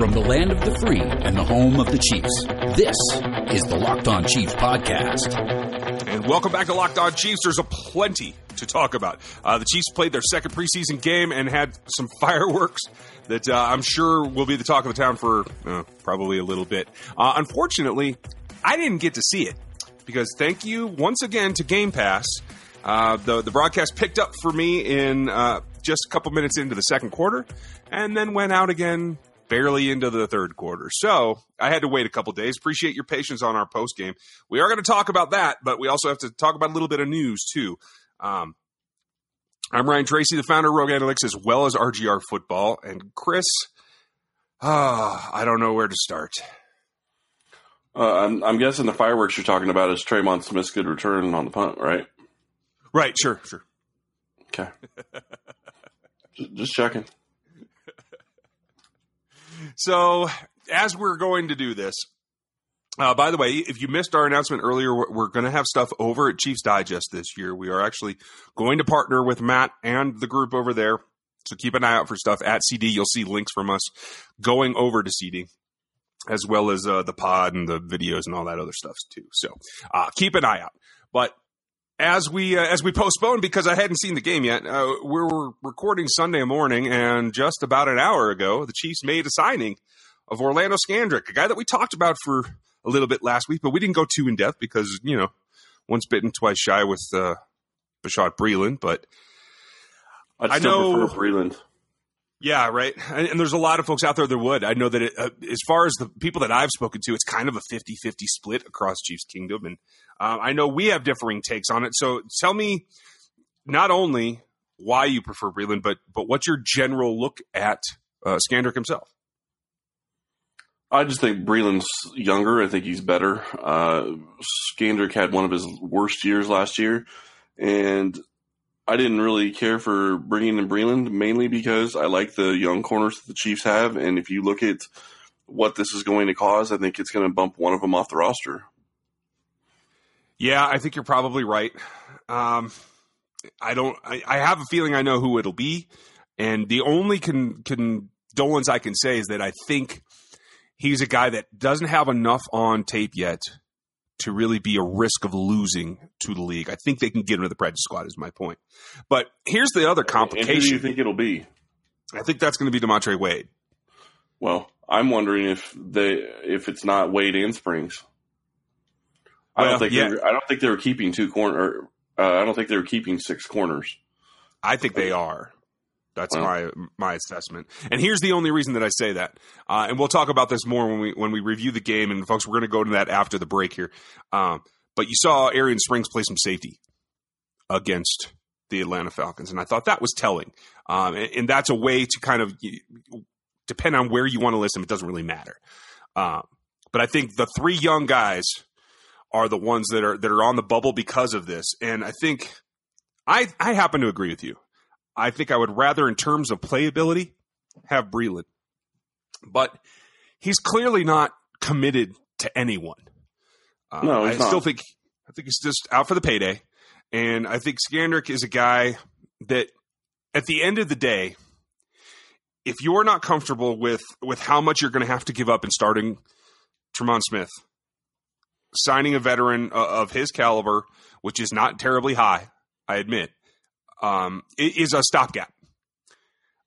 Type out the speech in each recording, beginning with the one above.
From the land of the free and the home of the Chiefs, this is the Locked On Chiefs podcast. And welcome back to Locked On Chiefs. There's a plenty to talk about. Uh, the Chiefs played their second preseason game and had some fireworks that uh, I'm sure will be the talk of the town for uh, probably a little bit. Uh, unfortunately, I didn't get to see it because thank you once again to Game Pass. Uh, the the broadcast picked up for me in uh, just a couple minutes into the second quarter, and then went out again barely into the third quarter. So I had to wait a couple days. Appreciate your patience on our post game. We are going to talk about that, but we also have to talk about a little bit of news too. Um, I'm Ryan Tracy, the founder of Rogue Analytics, as well as RGR Football, and Chris. Ah, I don't know where to start. Uh, I'm, I'm guessing the fireworks you're talking about is Tremon Smith's good return on the punt, right? Right, sure, sure. Okay. just, just checking. So, as we're going to do this, uh, by the way, if you missed our announcement earlier, we're, we're going to have stuff over at Chiefs Digest this year. We are actually going to partner with Matt and the group over there. So keep an eye out for stuff at CD. You'll see links from us going over to CD, as well as uh, the pod and the videos and all that other stuff too. So uh, keep an eye out. But as we uh, as we postponed because I hadn't seen the game yet, uh, we were recording Sunday morning, and just about an hour ago, the Chiefs made a signing of Orlando Scandrick, a guy that we talked about for a little bit last week, but we didn't go too in depth because you know, once bitten, twice shy with uh, Bashaud Breeland. But I'd I know- prefer Breeland. yeah, right. And, and there's a lot of folks out there that would. I know that it, uh, as far as the people that I've spoken to, it's kind of a 50 50 split across Chiefs Kingdom. And uh, I know we have differing takes on it. So tell me not only why you prefer Breeland, but but what's your general look at uh, Scandrick himself? I just think Breeland's younger. I think he's better. Uh, Scandrick had one of his worst years last year, and I didn't really care for bringing in Breeland mainly because I like the young corners that the Chiefs have, and if you look at what this is going to cause, I think it's going to bump one of them off the roster. Yeah, I think you're probably right. Um, I don't. I, I have a feeling I know who it'll be, and the only con, condolence I can say is that I think he's a guy that doesn't have enough on tape yet to really be a risk of losing to the league. I think they can get him to the practice squad. Is my point. But here's the other And who do you complication. think it'll be? I think that's going to be D'Montre Wade. Well, I'm wondering if they if it's not Wade and Springs. I Well, don't think yeah. they were, I don't think they were keeping two corner. Uh, I don't think they were keeping six corners. I think they are. That's my my assessment. And here's the only reason that I say that. Uh, and we'll talk about this more when we when we review the game. And folks, we're going to go to that after the break here. Um, but you saw Arrion Springs play some safety against the Atlanta Falcons, and I thought that was telling. Um, and, and that's a way to kind of depend on where you want to list them. It doesn't really matter. Um, but I think the three young guys are the ones that are that are on the bubble because of this. And I think I I happen to agree with you. I think I would rather, in terms of playability, have Breeland, but he's clearly not committed to anyone. Uh, No, I not. still think I think he's just out for the payday, and I think Scandrick is a guy that, at the end of the day, if you're not comfortable with with how much you're going to have to give up in starting Tremon Smith, signing a veteran uh, of his caliber, which is not terribly high, I admit, um, is a stopgap.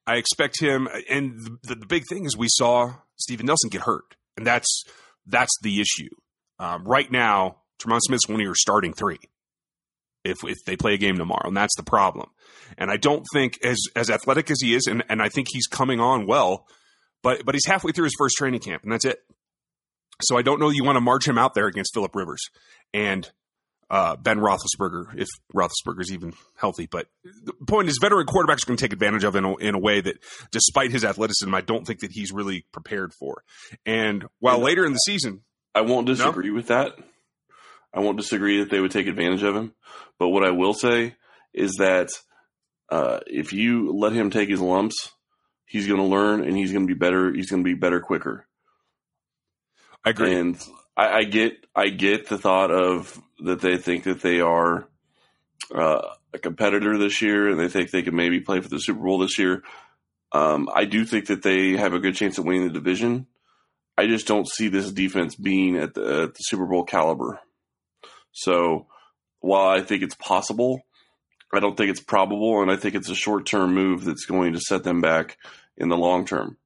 I expect him, and the, the big thing is we saw Steven Nelson get hurt, and that's that's the issue. Um, right now, Tremon Smith's one of your starting three. If if they play a game tomorrow, and that's the problem. And I don't think as as athletic as he is, and, and I think he's coming on well, but but he's halfway through his first training camp, and that's it. So I don't know you want to march him out there against Philip Rivers and uh, Ben Roethlisberger, if Roethlisberger's even healthy. But the point is, veteran quarterbacks are going to take advantage of in a, in a way that, despite his athleticism, I don't think that he's really prepared for. And while Yeah. later in the season, I won't disagree with that. I won't disagree that they would take advantage of him. But what I will say is that uh, if you let him take his lumps, he's going to learn and he's going to be better. He's going to be better quicker. I agree. And I, I get, I get the thought of that they think that they are uh, a competitor this year and they think they can maybe play for the Super Bowl this year. Um, I do think that they have a good chance of winning the division. I just don't see this defense being at the, at the Super Bowl caliber. So while I think it's possible, I don't think it's probable, and I think it's a short term move that's going to set them back in the long term.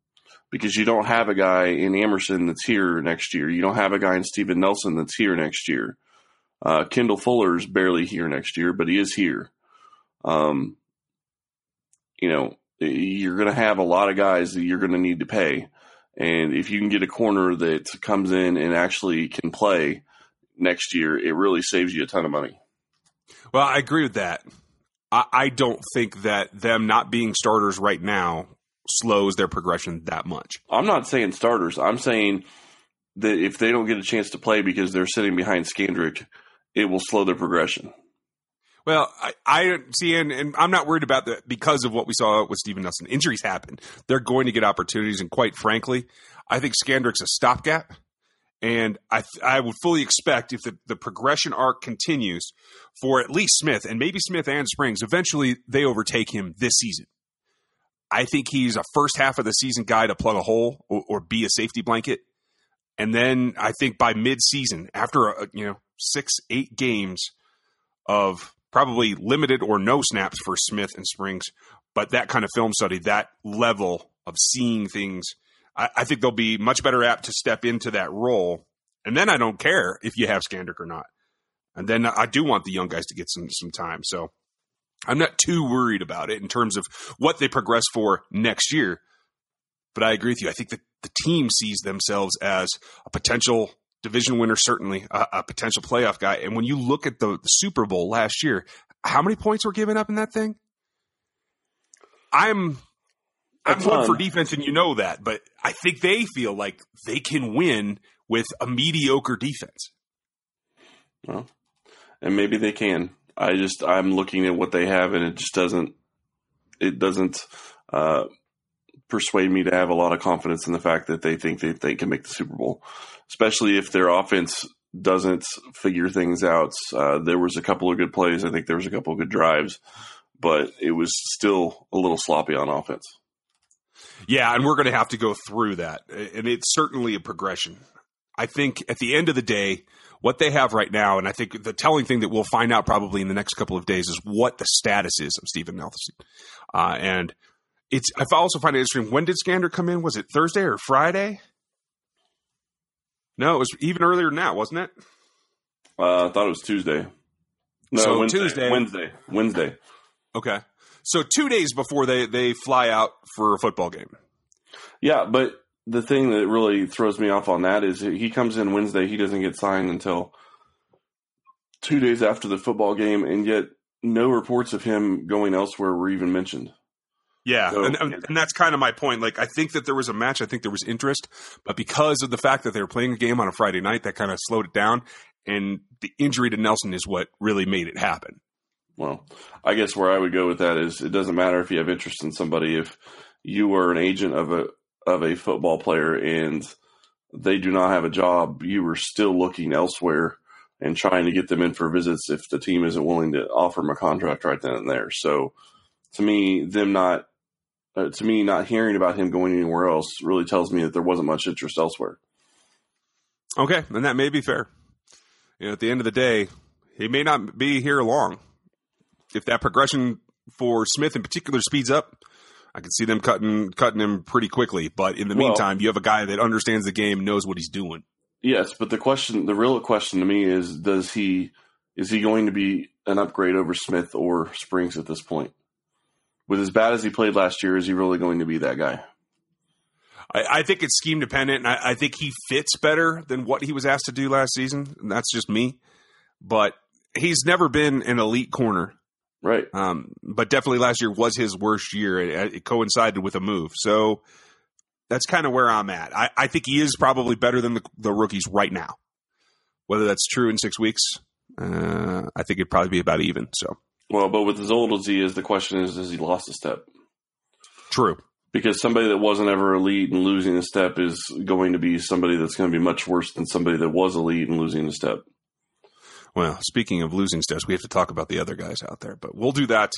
Because you don't have a guy in Amerson that's here next year. You don't have a guy in Steven Nelson that's here next year. Uh, Kendall Fuller's barely here next year, but he is here. Um, you know, you're going to have a lot of guys that you're going to need to pay. And if you can get a corner that comes in and actually can play next year, it really saves you a ton of money. Well, I agree with that. I, I don't think that them not being starters right now slows their progression that much. I'm not saying starters. I'm saying that if they don't get a chance to play because they're sitting behind Scandrick, it will slow their progression. Well, I, I see, and, and, I'm not worried about that because of what we saw with Steven Nelson. Injuries happen; they're going to get opportunities, and quite frankly, I think Scandrick's a stopgap. And I, I would fully expect if the, the progression arc continues for at least Smith and maybe Smith and Springs, eventually they overtake him this season. I think he's a first half of the season guy to plug a hole or, or be a safety blanket. And then I think by mid season, after a, you know six eight games of probably limited or no snaps for Smith and Springs, but that kind of film study, that level of seeing things I, I think they'll be much better apt to step into that role. And then I don't care if you have Scandrick or not. And then I do want the young guys to get some some time. So I'm not too worried about it in terms of what they progress for next year. But I agree with you. I think that the team sees themselves as a potential division winner, certainly a, a potential playoff guy. And when you look at the, the Super Bowl last year, how many points were given up in that thing? I'm I'm one for defense, and you know that. But I think they feel like they can win with a mediocre defense. Well, and maybe they can. I just I'm looking at what they have, and it just doesn't it doesn't uh, persuade me to have a lot of confidence in the fact that they think that they can make the Super Bowl, especially if their offense doesn't figure things out. Uh, there was a couple of good plays. I think there was a couple of good drives, but it was still a little sloppy on offense. Yeah, and we're going to have to go through that. And it's certainly a progression. I think at the end of the day, what they have right now, and I think the telling thing that we'll find out probably in the next couple of days is what the status is of Steven Nelson. Uh, and it's I also find it interesting. When did Scander come in? Was it Thursday or Friday? No, it was even earlier than that, wasn't it? Uh, I thought it was Tuesday. No, so Wednesday, Tuesday, Wednesday, Wednesday. Okay, so two days before they they fly out for a football game. Yeah, but the thing that really throws me off on that is he comes in Wednesday. He doesn't get signed until two days after the football game, and yet no reports of him going elsewhere were even mentioned. Yeah, so, and, and that's kind of my point. Like, I think that there was a match. I think there was interest, but because of the fact that they were playing a game on a Friday night, that kind of slowed it down. And the injury to Nelson is what really made it happen. Well, I guess where I would go with that is it doesn't matter if you have interest in somebody if you are an agent of a of a football player and they do not have a job, you are still looking elsewhere and trying to get them in for visits if the team isn't willing to offer them a contract right then and there. So to me, them not uh, to me not hearing about him going anywhere else really tells me that there wasn't much interest elsewhere. Okay, and that may be fair. You know, at the end of the day, he may not be here long if that progression for Smith in particular speeds up, I can see them cutting cutting him pretty quickly. But in the well, meantime, you have a guy that understands the game, knows what he's doing. Yes, but the question, the real question to me is, does he is he going to be an upgrade over Smith or Springs at this point? With as bad as he played last year, is he really going to be that guy? I, I think it's scheme dependent, and I, I think he fits better than what he was asked to do last season. And that's just me, but he's never been an elite corner. Right. Um, but definitely last year was his worst year. It, it coincided with a move. So that's kind of where I'm at. I, I think he is probably better than the, the, rookies right now. Whether that's true in six weeks, uh, I think it'd probably be about even. So. Well, but with as old as he is, the question is, has he lost a step? True. Because somebody that wasn't ever elite and losing a step is going to be somebody that's going to be much worse than somebody that was elite and losing a step. Well, speaking of losing steps, we have to talk about the other guys out there, but we'll do that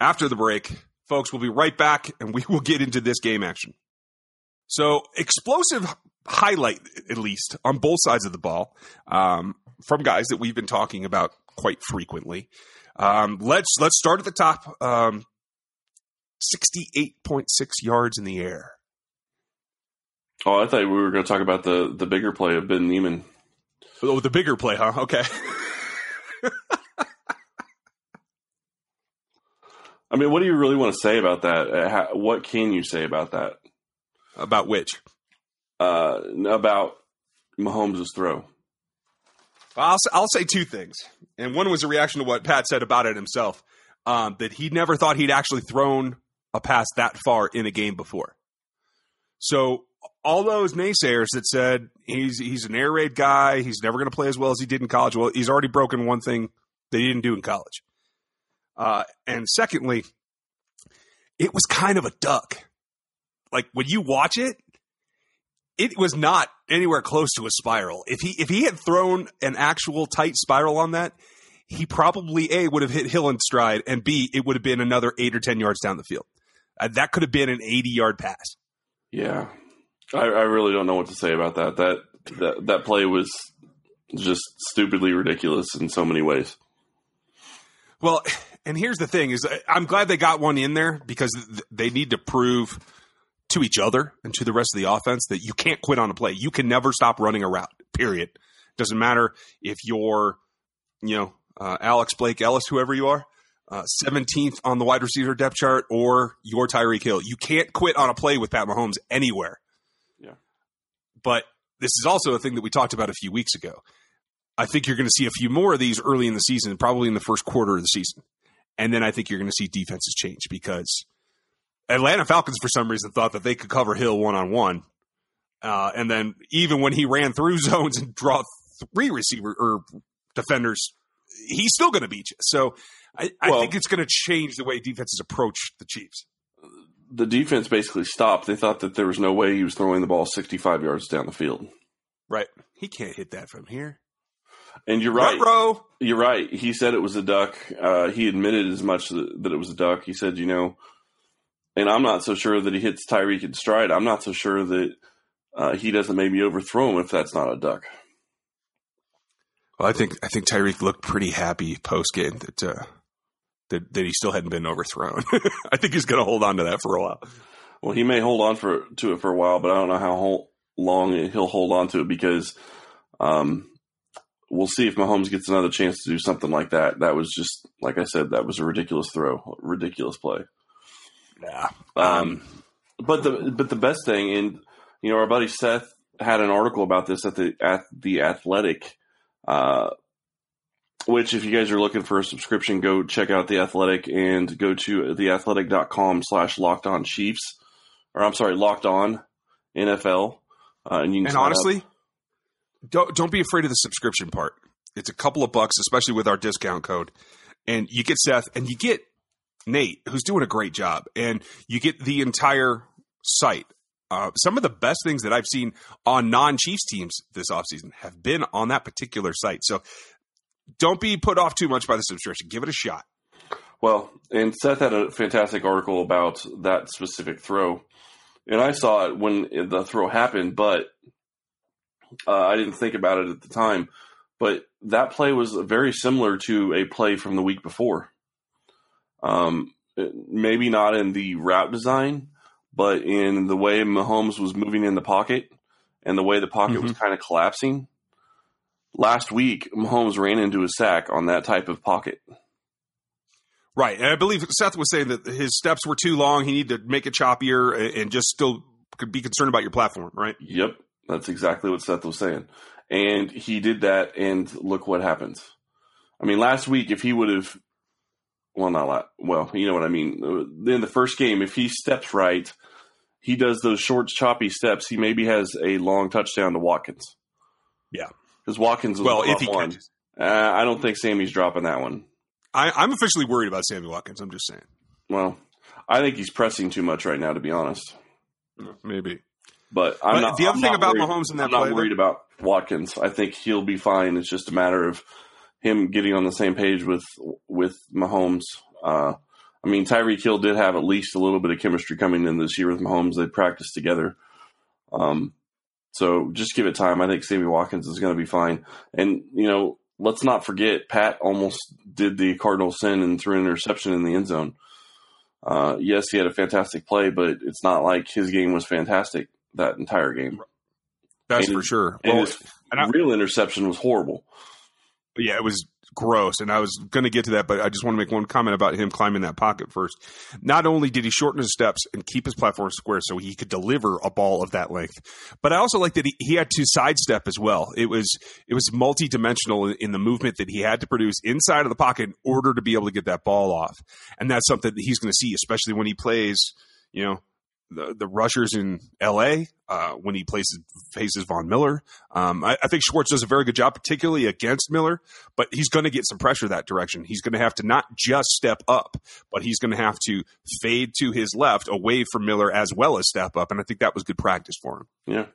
after the break. folks. We'll be right back, and we will get into this game action. So, explosive highlight, at least on both sides of the ball, um, from guys that we've been talking about quite frequently. Um, let's let's start at the top. Um, Sixty-eight point six yards in the air. Oh, I thought we were going to talk about the the bigger play of Ben Niemann. Oh, the bigger play, huh? Okay. I mean, what do you really want to say about that? Uh, what can you say about that? About which? Uh, about Mahomes' throw. I'll I'll say two things, and one was a reaction to what Pat said about it himself. Um, that he never thought he'd actually thrown a pass that far in a game before. So all those naysayers that said he's he's an air raid guy, he's never going to play as well as he did in college. Well, he's already broken one thing that he didn't do in college. Uh, and secondly, it was kind of a duck. Like when you watch it, it was not anywhere close to a spiral. If he if he had thrown an actual tight spiral on that, he probably a would have hit Hill in stride, and b it would have been another eight or ten yards down the field. Uh, that could have been an eighty yard pass. Yeah, I, I really don't know what to say about that. That that that play was just stupidly ridiculous in so many ways. Well, and here's the thing: is I'm glad they got one in there because they need to prove to each other and to the rest of the offense that you can't quit on a play. You can never stop running a route. Period. Doesn't matter if you're, you know, uh, Alex Blake Ellis, whoever you are, uh, 17th on the wide receiver depth chart, or your Tyreek Hill. You can't quit on a play with Pat Mahomes anywhere. But this is also a thing that we talked about a few weeks ago. I think you're going to see a few more of these early in the season, probably in the first quarter of the season. And then I think you're going to see defenses change because Atlanta Falcons, for some reason, thought that they could cover Hill one on one. And then even when he ran through zones and draw three receiver or defenders, he's still going to beat you. So I, well, I think it's going to change the way defenses approach the Chiefs. The defense basically stopped. They thought that there was no way he was throwing the ball 65 yards down the field. Right. He can't hit that from here. And you're right. Bro. You're right. He said it was a duck. Uh, he admitted as much that it was a duck. He said, you know, and I'm not so sure that he hits Tyreek in stride. I'm not so sure that uh, he doesn't maybe overthrow him if that's not a duck. Well, I think I think Tyreek looked pretty happy post game that, uh, that that he still hadn't been overthrown. I think he's going to hold on to that for a while. Well, he may hold on for to it for a while, but I don't know how long he'll hold on to it because um, we'll see if Mahomes gets another chance to do something like that. That was just like I said, that was a ridiculous throw, ridiculous play. Yeah. Um, but the but the best thing, and you know, our buddy Seth had an article about this at the at the Athletic. Uh, which if you guys are looking for a subscription, go check out the Athletic and go to theathletic.com slash locked on Chiefs. Or I'm sorry, locked on NFL. Uh, and you can and honestly, up. don't don't be afraid of the subscription part. It's a couple of bucks, especially with our discount code. And you get Seth and you get Nate, who's doing a great job, and you get the entire site. Uh, some of the best things that I've seen on non Chiefs teams this offseason have been on that particular site. So don't be put off too much by the subscription. Give it a shot. Well, and Seth had a fantastic article about that specific throw. And I saw it when the throw happened, but uh, I didn't think about it at the time. But that play was very similar to a play from the week before. Um, maybe not in the route design, but in the way Mahomes was moving in the pocket and the way the pocket mm-hmm. was kind of collapsing. Last week, Mahomes ran into a sack on that type of pocket. Right. And I believe Seth was saying that his steps were too long. He needed to make it choppier and just still could be concerned about your platform, right? Yep. That's exactly what Seth was saying. And he did that, and look what happens. I mean, last week, if he would have well, not a lot. Well, you know what I mean. Uh, in the first game, if he steps right, he does those short, choppy steps. He maybe has a long touchdown to Watkins. Yeah, because Watkins was well, if he one. Uh, I don't think Sammy's dropping that one. I, am officially worried about Sammy Watkins. I'm just saying. Well, I think he's pressing too much right now, to be honest. Maybe. But, I'm but not, the other I'm thing about worried, Mahomes in that I'm play, not worried about Watkins. I think he'll be fine. It's just a matter of him getting on the same page with with Mahomes. Uh, I mean, Tyreek Hill did have at least a little bit of chemistry coming in this year with Mahomes. They practiced together. Um, so just give it time. I think Sammy Watkins is going to be fine. And, you know, let's not forget, Pat almost did the Cardinal sin and threw an interception in the end zone. Uh, yes, he had a fantastic play, but it's not like his game was fantastic that entire game. That's And for sure. And Well, his and I- real interception was horrible. yeah, it was gross. And I was going to get to that, but I just want to make one comment about him climbing that pocket first. Not only did he shorten his steps and keep his platform square so he could deliver a ball of that length, but I also like that he, he had to sidestep as well. It was it was multi-dimensional in, in the movement that he had to produce inside of the pocket in order to be able to get that ball off. And that's something that he's going to see, especially when he plays, you know, the, the rushers in L.A. Uh, when he places faces Von Miller. Um, I, I think Schwartz does a very good job, particularly against Miller. But he's going to get some pressure that direction. He's going to have to not just step up, but he's going to have to fade to his left, away from Miller, as well as step up. And I think that was good practice for him. Yeah.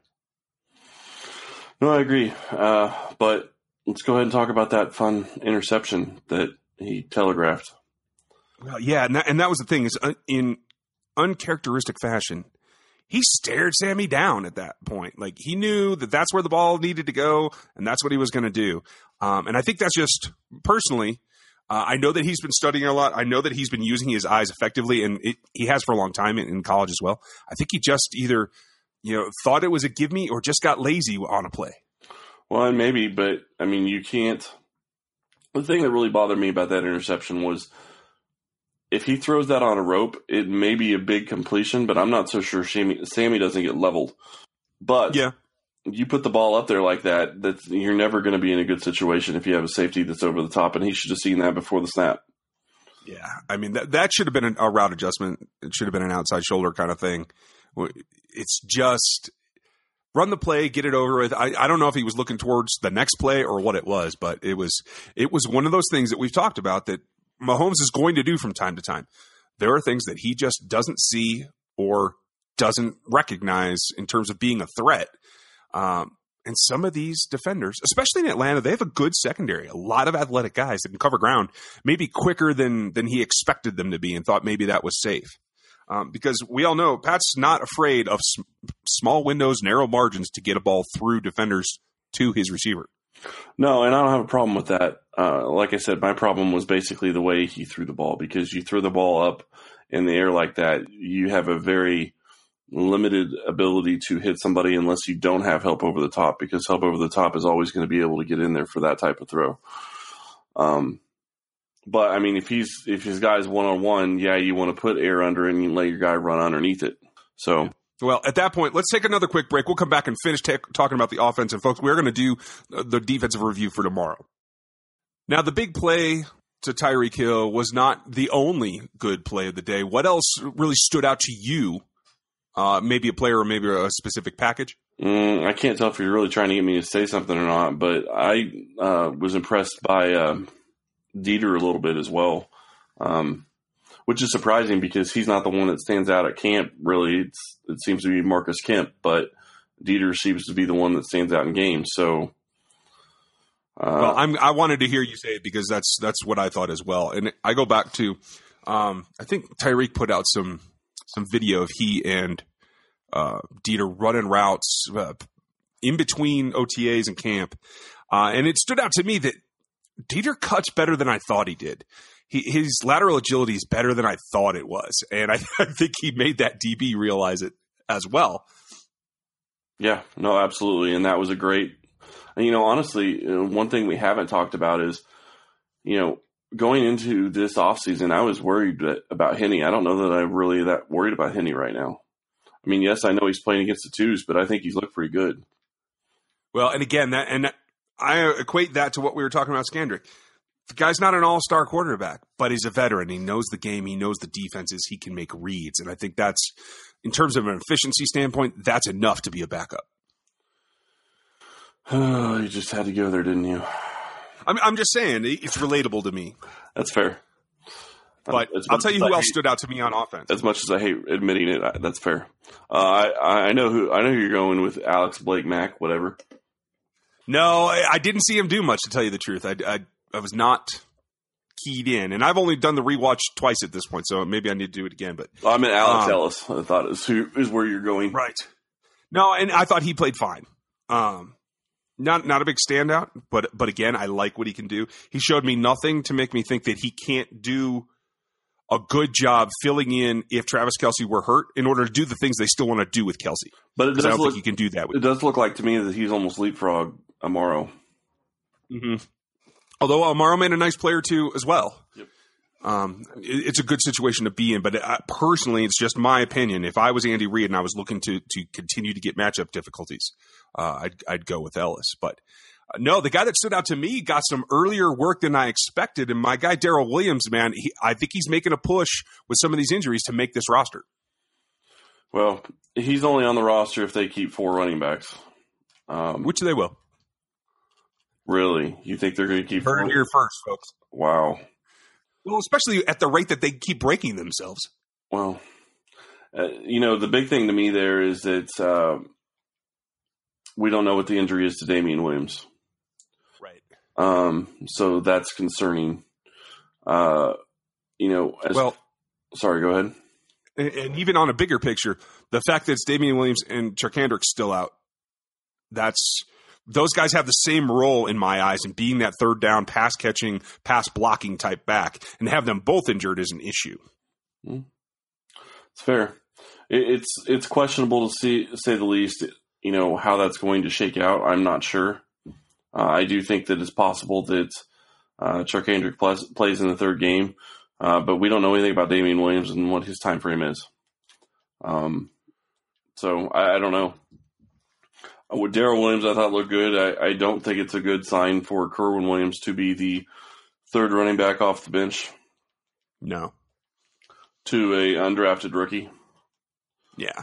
No, I agree. Uh, but let's go ahead and talk about that fun interception that he telegraphed. Well, yeah, and that, and that was the thing is uh, in uncharacteristic fashion, he stared Sammy down at that point. Like he knew that that's where the ball needed to go, and that's what he was going to do. Um, and I think that's just personally. Uh, I know that he's been studying a lot. I know that he's been using his eyes effectively, and it, he has for a long time in, in college as well. I think he just either, you know, thought it was a give me or just got lazy on a play. Well, and maybe, but I mean, you can't. The thing that really bothered me about that interception was if he throws that on a rope, it may be a big completion, but I'm not so sure Sammy, Sammy doesn't get leveled. But Yeah, you put the ball up there like that, that's you're never going to be in a good situation if you have a safety that's over the top, and he should have seen that before the snap. Yeah, I mean that that should have been an, a route adjustment. It should have been an outside shoulder kind of thing. It's just run the play, get it over with. I, I don't know if he was looking towards the next play or what it was, but it was it was one of those things that we've talked about that Mahomes is going to do from time to time. There are things that he just doesn't see or doesn't recognize in terms of being a threat. Um, and some of these defenders, especially in Atlanta, they have a good secondary. A lot of athletic guys that can cover ground, maybe quicker than than he expected them to be, and thought maybe that was safe. Um, because we all know Pat's not afraid of s- small windows, narrow margins to get a ball through defenders to his receiver. No, and I don't have a problem with that. Uh, like I said, my problem was basically the way he threw the ball because you throw the ball up in the air like that, you have a very limited ability to hit somebody unless you don't have help over the top because help over the top is always going to be able to get in there for that type of throw. Um, but I mean, if he's if his guy's one on one, yeah, you want to put air under and you let your guy run underneath it. So Well, at that point, let's take another quick break. We'll come back and finish ta- talking about the offense. And folks, we're going to do uh, the defensive review for tomorrow. Now, the big play to Tyreek Hill was not the only good play of the day. What else really stood out to you? Uh, maybe a player or maybe a specific package. Mm, I can't tell if you're really trying to get me to say something or not, but I uh, was impressed by uh, Dieter a little bit as well, um, which is surprising because he's not the one that stands out at camp. Really, it's, it seems to be Marcus Kemp, but Dieter seems to be the one that stands out in games. So, uh, Well, I'm, I wanted to hear you say it because that's that's what I thought as well. And I go back to, um, I think Tyreek put out some some video of he and uh, Dieter running routes uh, in between OTAs and camp, uh, and it stood out to me that Dieter cuts better than I thought he did. He, his lateral agility is better than I thought it was, and I, I think he made that DB realize it as well. Yeah, no, absolutely, and that was a great. And you know, honestly, uh, one thing we haven't talked about is, you know, going into this offseason, I was worried that, about Henne. I don't know that I'm really that worried about Henne right now. I mean, yes, I know he's playing against the twos, but I think he's looked pretty good. Well, and again, that and I equate that to what we were talking about, Scandrick. The guy's not an all-star quarterback, but he's a veteran. He knows the game. He knows the defenses. He can make reads, and I think that's, in terms of an efficiency standpoint, that's enough to be a backup. Oh, you just had to go there, didn't you? I'm, I'm just saying it's relatable to me. That's fair. But I'll tell you who I else hate- stood out to me on offense. As much as I hate admitting it, I- that's fair. Uh, I I know who I know who you're going with, Alex Blake Mack, whatever. No, I, I didn't see him do much to tell you the truth. I, I, I was not keyed in, and I've only done the rewatch twice at this point, so maybe I need to do it again. But I mean, Alex Um, Ellis, I thought is who is where you're going. right, no, and I thought he played fine. Um, not not a big standout, but but again, I like what he can do. He showed me nothing to make me think that he can't do a good job filling in if Travis Kelce were hurt in order to do the things they still want to do with Kelce. But it Because I does don't look think he can do that. With, it does look like to me that he's almost leapfrog Amaro. Mhm. Although Amaro made a nice player too as well. Yep. Um, it- it's a good situation to be in, but I, personally, it's just my opinion. If I was Andy Reid and I was looking to to continue to get matchup difficulties, uh, I'd I'd go with Ellis. But uh, no, the guy that stood out to me got some earlier work than I expected, and my guy Darrel Williams, man, he, I think he's making a push with some of these injuries to make this roster. Well, he's only on the roster if they keep four running backs. Um, Which they will. Really, you think they're going to keep? Heard here first, folks. Wow. Well, especially at the rate that they keep breaking themselves. Well, uh, you know, the big thing to me there is that uh, we don't know what the injury is to Damien Williams. Right. Um, so that's concerning. Uh, you know, as, Well, sorry, go ahead. and, and even on a bigger picture, the fact that it's Damien Williams and Charcandrick still out, that's those guys have the same role in my eyes in being that third down pass catching, pass blocking type back, and have them both injured is an issue. It's fair. It, it's it's questionable to see say the least. You know how that's going to shake out. I'm not sure. Uh, I do think that it's possible that uh, Charcandrick plays, plays in the third game, uh, but we don't know anything about Damien Williams and what his time frame is. Um, so I, I don't know. With Darrel Williams, I thought looked good. I, I don't think it's a good sign for Kerwynn Williams to be the third running back off the bench No. to a undrafted rookie. Yeah.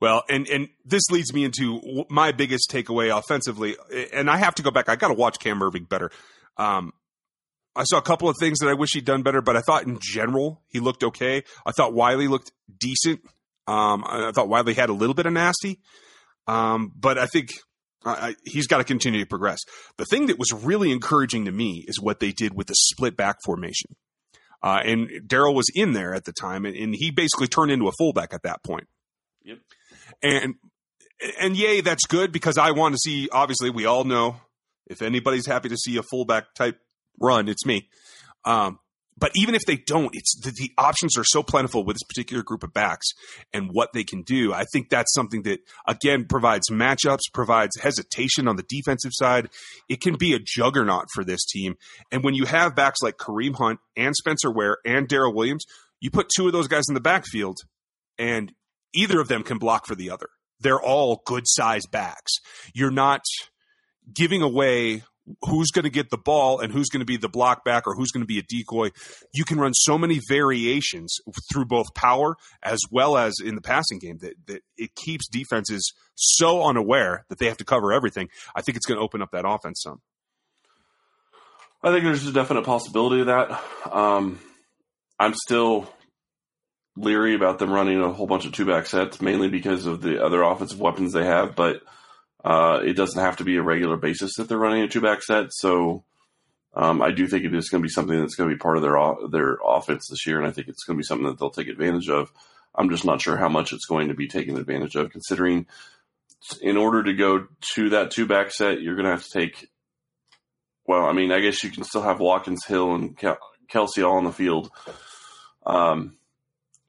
Well, and and this leads me into my biggest takeaway offensively, and I have to go back. I got to watch Cam Erving better. Um, I saw a couple of things that I wish he'd done better, but I thought in general he looked okay. I thought Wylie looked decent. Um, I thought Wylie had a little bit of nasty, um, but I think I, he's got to continue to progress. The thing that was really encouraging to me is what they did with the split back formation. Uh, and Darrel was in there at the time, and, and he basically turned into a fullback at that point. Yep. And and yay, that's good because I want to see. Obviously, we all know if anybody's happy to see a fullback type run, it's me. Um, but even if they don't, it's the, the options are so plentiful with this particular group of backs and what they can do. I think that's something that again provides matchups, provides hesitation on the defensive side. It can be a juggernaut for this team. And when you have backs like Kareem Hunt and Spencer Ware and Darrel Williams, you put two of those guys in the backfield, and either of them can block for the other. They're all good size backs. You're not giving away who's going to get the ball and who's going to be the block back or who's going to be a decoy. You can run so many variations through both power as well as in the passing game that, that it keeps defenses so unaware that they have to cover everything. I think it's going to open up that offense some. I think there's a definite possibility of that. Um, I'm still leery about them running a whole bunch of two back sets, mainly because of the other offensive weapons they have. But uh, it doesn't have to be a regular basis that they're running a two back set. So um, I do think it is going to be something that's going to be part of their their offense this year, and I think it's going to be something that they'll take advantage of. I'm just not sure how much it's going to be taken advantage of, considering in order to go to that two back set, you're going to have to take well, I mean, I guess you can still have Watkins, Hill, and Kel- Kelce all on the field. Um,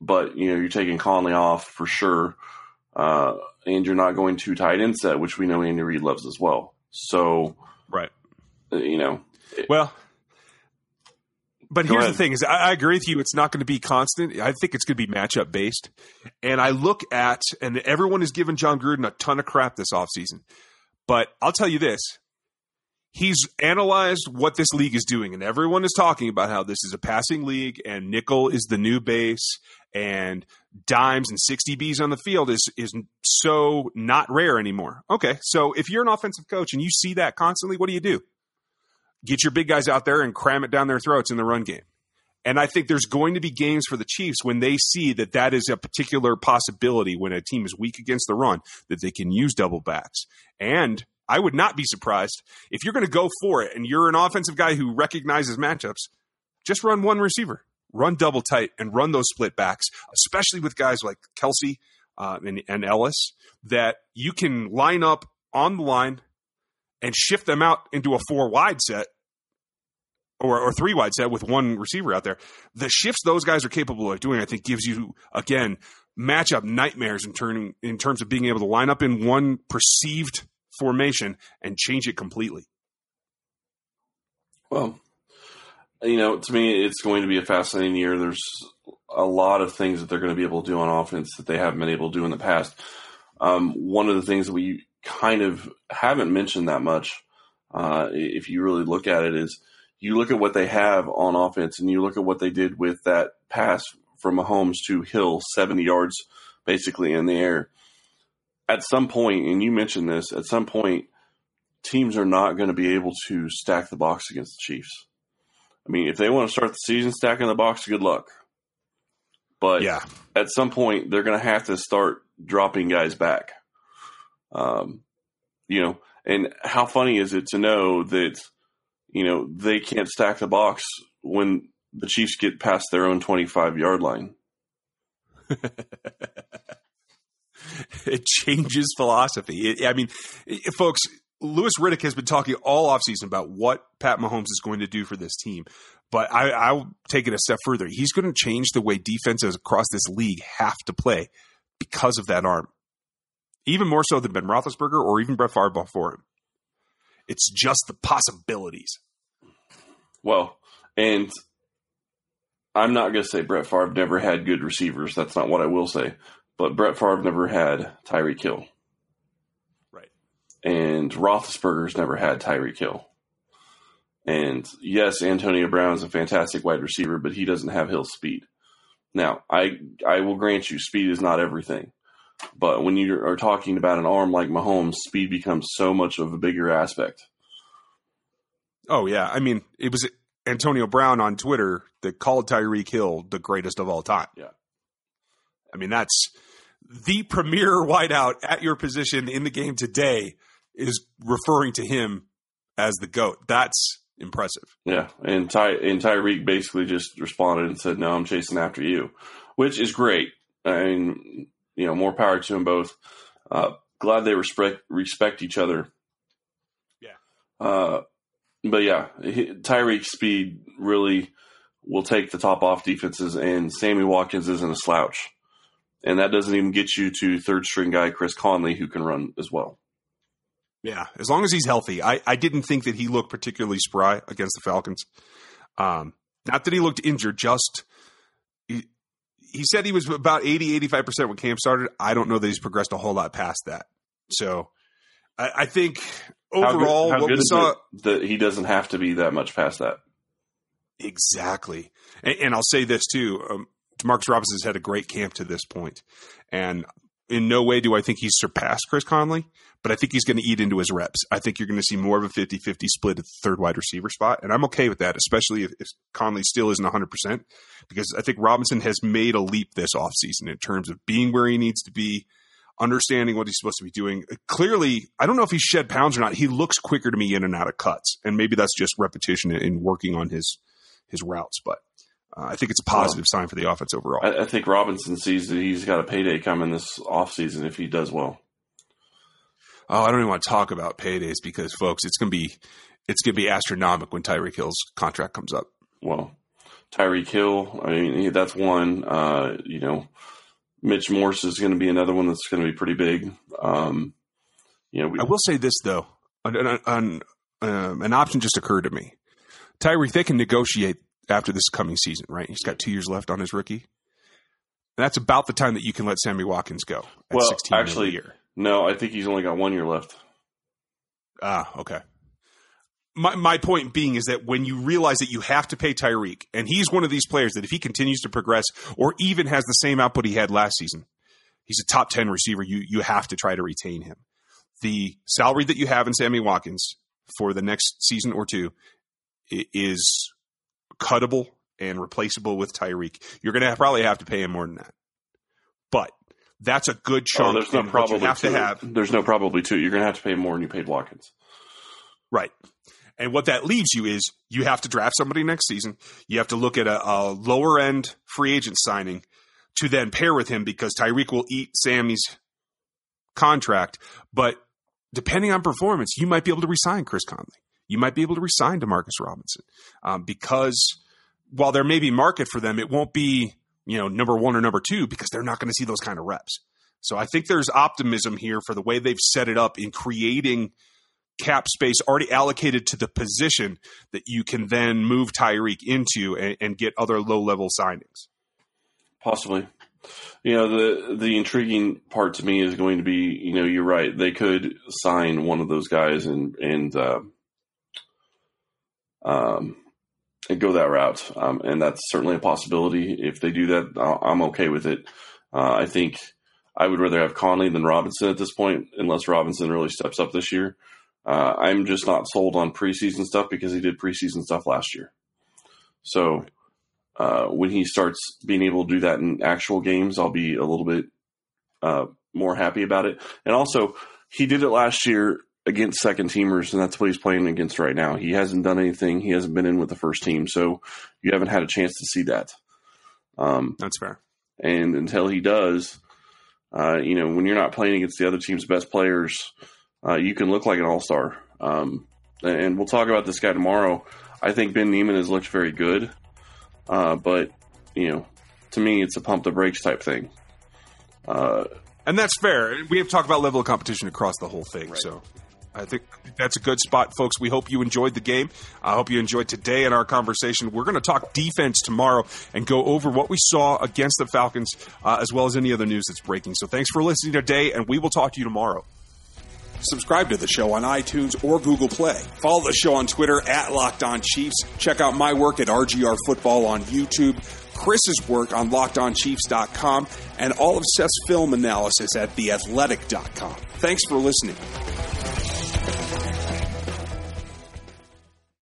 but you know, you're taking Conley off for sure, uh, and you're not going to tight end set, which we know Andy Reid loves as well. So, Right. uh, you know, Well, but here's the thing: is I, I agree with you. It's not going to be constant. I think it's going to be matchup based. And I look at, and everyone has given Jon Gruden a ton of crap this offseason. But I'll tell you this: he's analyzed what this league is doing, and everyone is talking about how this is a passing league, and nickel is the new base, and dimes and 60 Bs on the field is is so not rare anymore. Okay, so if you're an offensive coach and you see that constantly, what do you do? Get your big guys out there and cram it down their throats in the run game. And I think there's going to be games for the Chiefs when they see that that is a particular possibility when a team is weak against the run, that they can use double backs. And I would not be surprised if you're going to go for it and you're an offensive guy who recognizes matchups, just run one receiver, run double tight, and run those split backs, especially with guys like Kelce uh, and, and Ellis, that you can line up on the line and shift them out into a four wide set or, or three wide set with one receiver out there. The shifts those guys are capable of doing, I think, gives you again matchup nightmares in turning in terms of being able to line up in one perceived formation and change it completely. Well, you know, to me, it's going to be a fascinating year. There's a lot of things that they're going to be able to do on offense that they haven't been able to do in the past. Um, one of the things that we kind of haven't mentioned that much, uh, if you really look at it, is you look at what they have on offense and you look at what they did with that pass from Mahomes to Hill, 70 yards basically in the air. At some point, and you mentioned this, at some point, teams are not going to be able to stack the box against the Chiefs. I mean, if they want to start the season stacking the box, good luck. But Yeah. at some point, they're going to have to start dropping guys back. Um, you know, and how funny is it to know that, you know, they can't stack the box when the Chiefs get past their own 25 yard line? it changes philosophy. It, I mean, it, folks, Louis Riddick has been talking all offseason about what Pat Mahomes is going to do for this team. But I, I'll take it a step further. He's going to change the way defenses across this league have to play because of that arm. Even more so than Ben Roethlisberger or even Brett Favre before him. It's just the possibilities. Well, and I'm not going to say Brett Favre never had good receivers. That's not what I will say. But Brett Favre never had Tyreek Hill. Right. And Roethlisberger's never had Tyreek Hill. And yes, Antonio Brown is a fantastic wide receiver, but he doesn't have Hill's speed. Now, I I will grant you, speed is not everything. But when you are talking about an arm like Mahomes, speed becomes so much of a bigger aspect. Oh, yeah. I mean, it was Antonio Brown on Twitter that called Tyreek Hill the greatest of all time. Yeah. I mean, that's the premier wideout at your position in the game today is referring to him as the GOAT. That's impressive. Yeah, and Ty and Tyreek basically just responded and said, "No, I'm chasing after you," which is great. I mean, you know, more power to them both. Uh, glad they respect respect each other. Yeah. Uh, but yeah, Tyreek's speed really will take the top off defenses, and Sammy Watkins isn't a slouch, and that doesn't even get you to third string guy Chris Conley who can run as well. Yeah, as long as he's healthy. I, I didn't think that he looked particularly spry against the Falcons. Um, not that he looked injured, just he, he said he was about 80, 85% when camp started. I don't know that he's progressed a whole lot past that. So I, I think overall, how good, how what we saw. that he doesn't have to be that much past that. Exactly. And, and I'll say this too. Um, Demarcus Robinson's had a great camp to this point, and in no way do I think he's surpassed Chris Conley, but I think he's going to eat into his reps. I think you're going to see more of a 50 50 split at the third wide receiver spot. And I'm okay with that, especially if, if Conley still isn't 100%, because I think Robinson has made a leap this offseason in terms of being where he needs to be, understanding what he's supposed to be doing. Clearly, I don't know if he's shed pounds or not. He looks quicker to me in and out of cuts. And maybe that's just repetition in working on his, his routes. But uh, I think it's a positive well, sign for the offense overall. I, I, think Robinson sees that he's got a payday coming this offseason if he does well. Oh, I don't even want to talk about paydays because, folks, it's going to be it's going to be astronomical when Tyreek Hill's contract comes up. Well, Tyreek Hill, I mean, that's one. Uh, you know, Mitch Morse is going to be another one that's going to be pretty big. Um, you know, we, I will say this though, an, an, um, an option just occurred to me. Tyreek, they can negotiate after this coming season, right? He's got two years left on his rookie. And that's about the time that you can let Sammy Watkins go. At well, 16 actually, year. no, I think he's only got one year left. Ah, okay. My my point being is that when you realize that you have to pay Tyreek, and he's one of these players that if he continues to progress or even has the same output he had last season, he's a top ten receiver. You you have to try to retain him. The salary that you have in Sammy Watkins for the next season or two is cuttable and replaceable with Tyreek. You're going to probably have to pay him more than that. But That's a good Oh, chunk. there's no and what you probably have two. to have. There's no probably two. You're going to have to pay more than you paid Watkins. Right. And what that leaves you is you have to draft somebody next season. You have to look at a, a lower end free agent signing to then pair with him because Tyreek will eat Sammy's contract. But depending on performance, you might be able to resign Chris Conley. You might be able to resign Demarcus Robinson um, because while there may be market for them, it won't be you know number one or number two because they're not going to see those kind of reps. So I think there's optimism here for the way they've set it up in creating cap space already allocated to the position that you can then move Tyreek into and, and get other low level signings. Possibly. You know, the the intriguing part to me is going to be, you know, you're right. They could sign one of those guys and and uh, um and go that route, um, and that's certainly a possibility. If they do that, I- I'm okay with it. Uh, I think I would rather have Conley than Robinson at this point, unless Robinson really steps up this year. Uh, I'm just not sold on preseason stuff because he did preseason stuff last year. So uh, when he starts being able to do that in actual games, I'll be a little bit uh, more happy about it. And also, he did it last year against second teamers, and that's what he's playing against right now. He hasn't done anything. He hasn't been in with the first team, so you haven't had a chance to see that. Um, That's fair. and until he does, uh, you know, when you're not playing against the other team's best players, uh, you can look like an all star. Um, and we'll talk about this guy tomorrow. I think Ben Niemann has looked very good, uh, but you know, to me, it's a pump the brakes type thing. Uh, And that's fair. We have talked about level of competition across the whole thing. So I think that's a good spot, folks. We hope you enjoyed the game. I hope you enjoyed today in our conversation. We're going to talk defense tomorrow and go over what we saw against the Falcons, uh, as well as any other news that's breaking. So thanks for listening today, and we will talk to you tomorrow. Subscribe to the show on iTunes or Google Play. Follow the show on Twitter at Locked On Chiefs. Check out my work at RGR Football on YouTube, Chris's work on LockedOnChiefs.com, and all of Seth's film analysis at TheAthletic.com. Thanks for listening.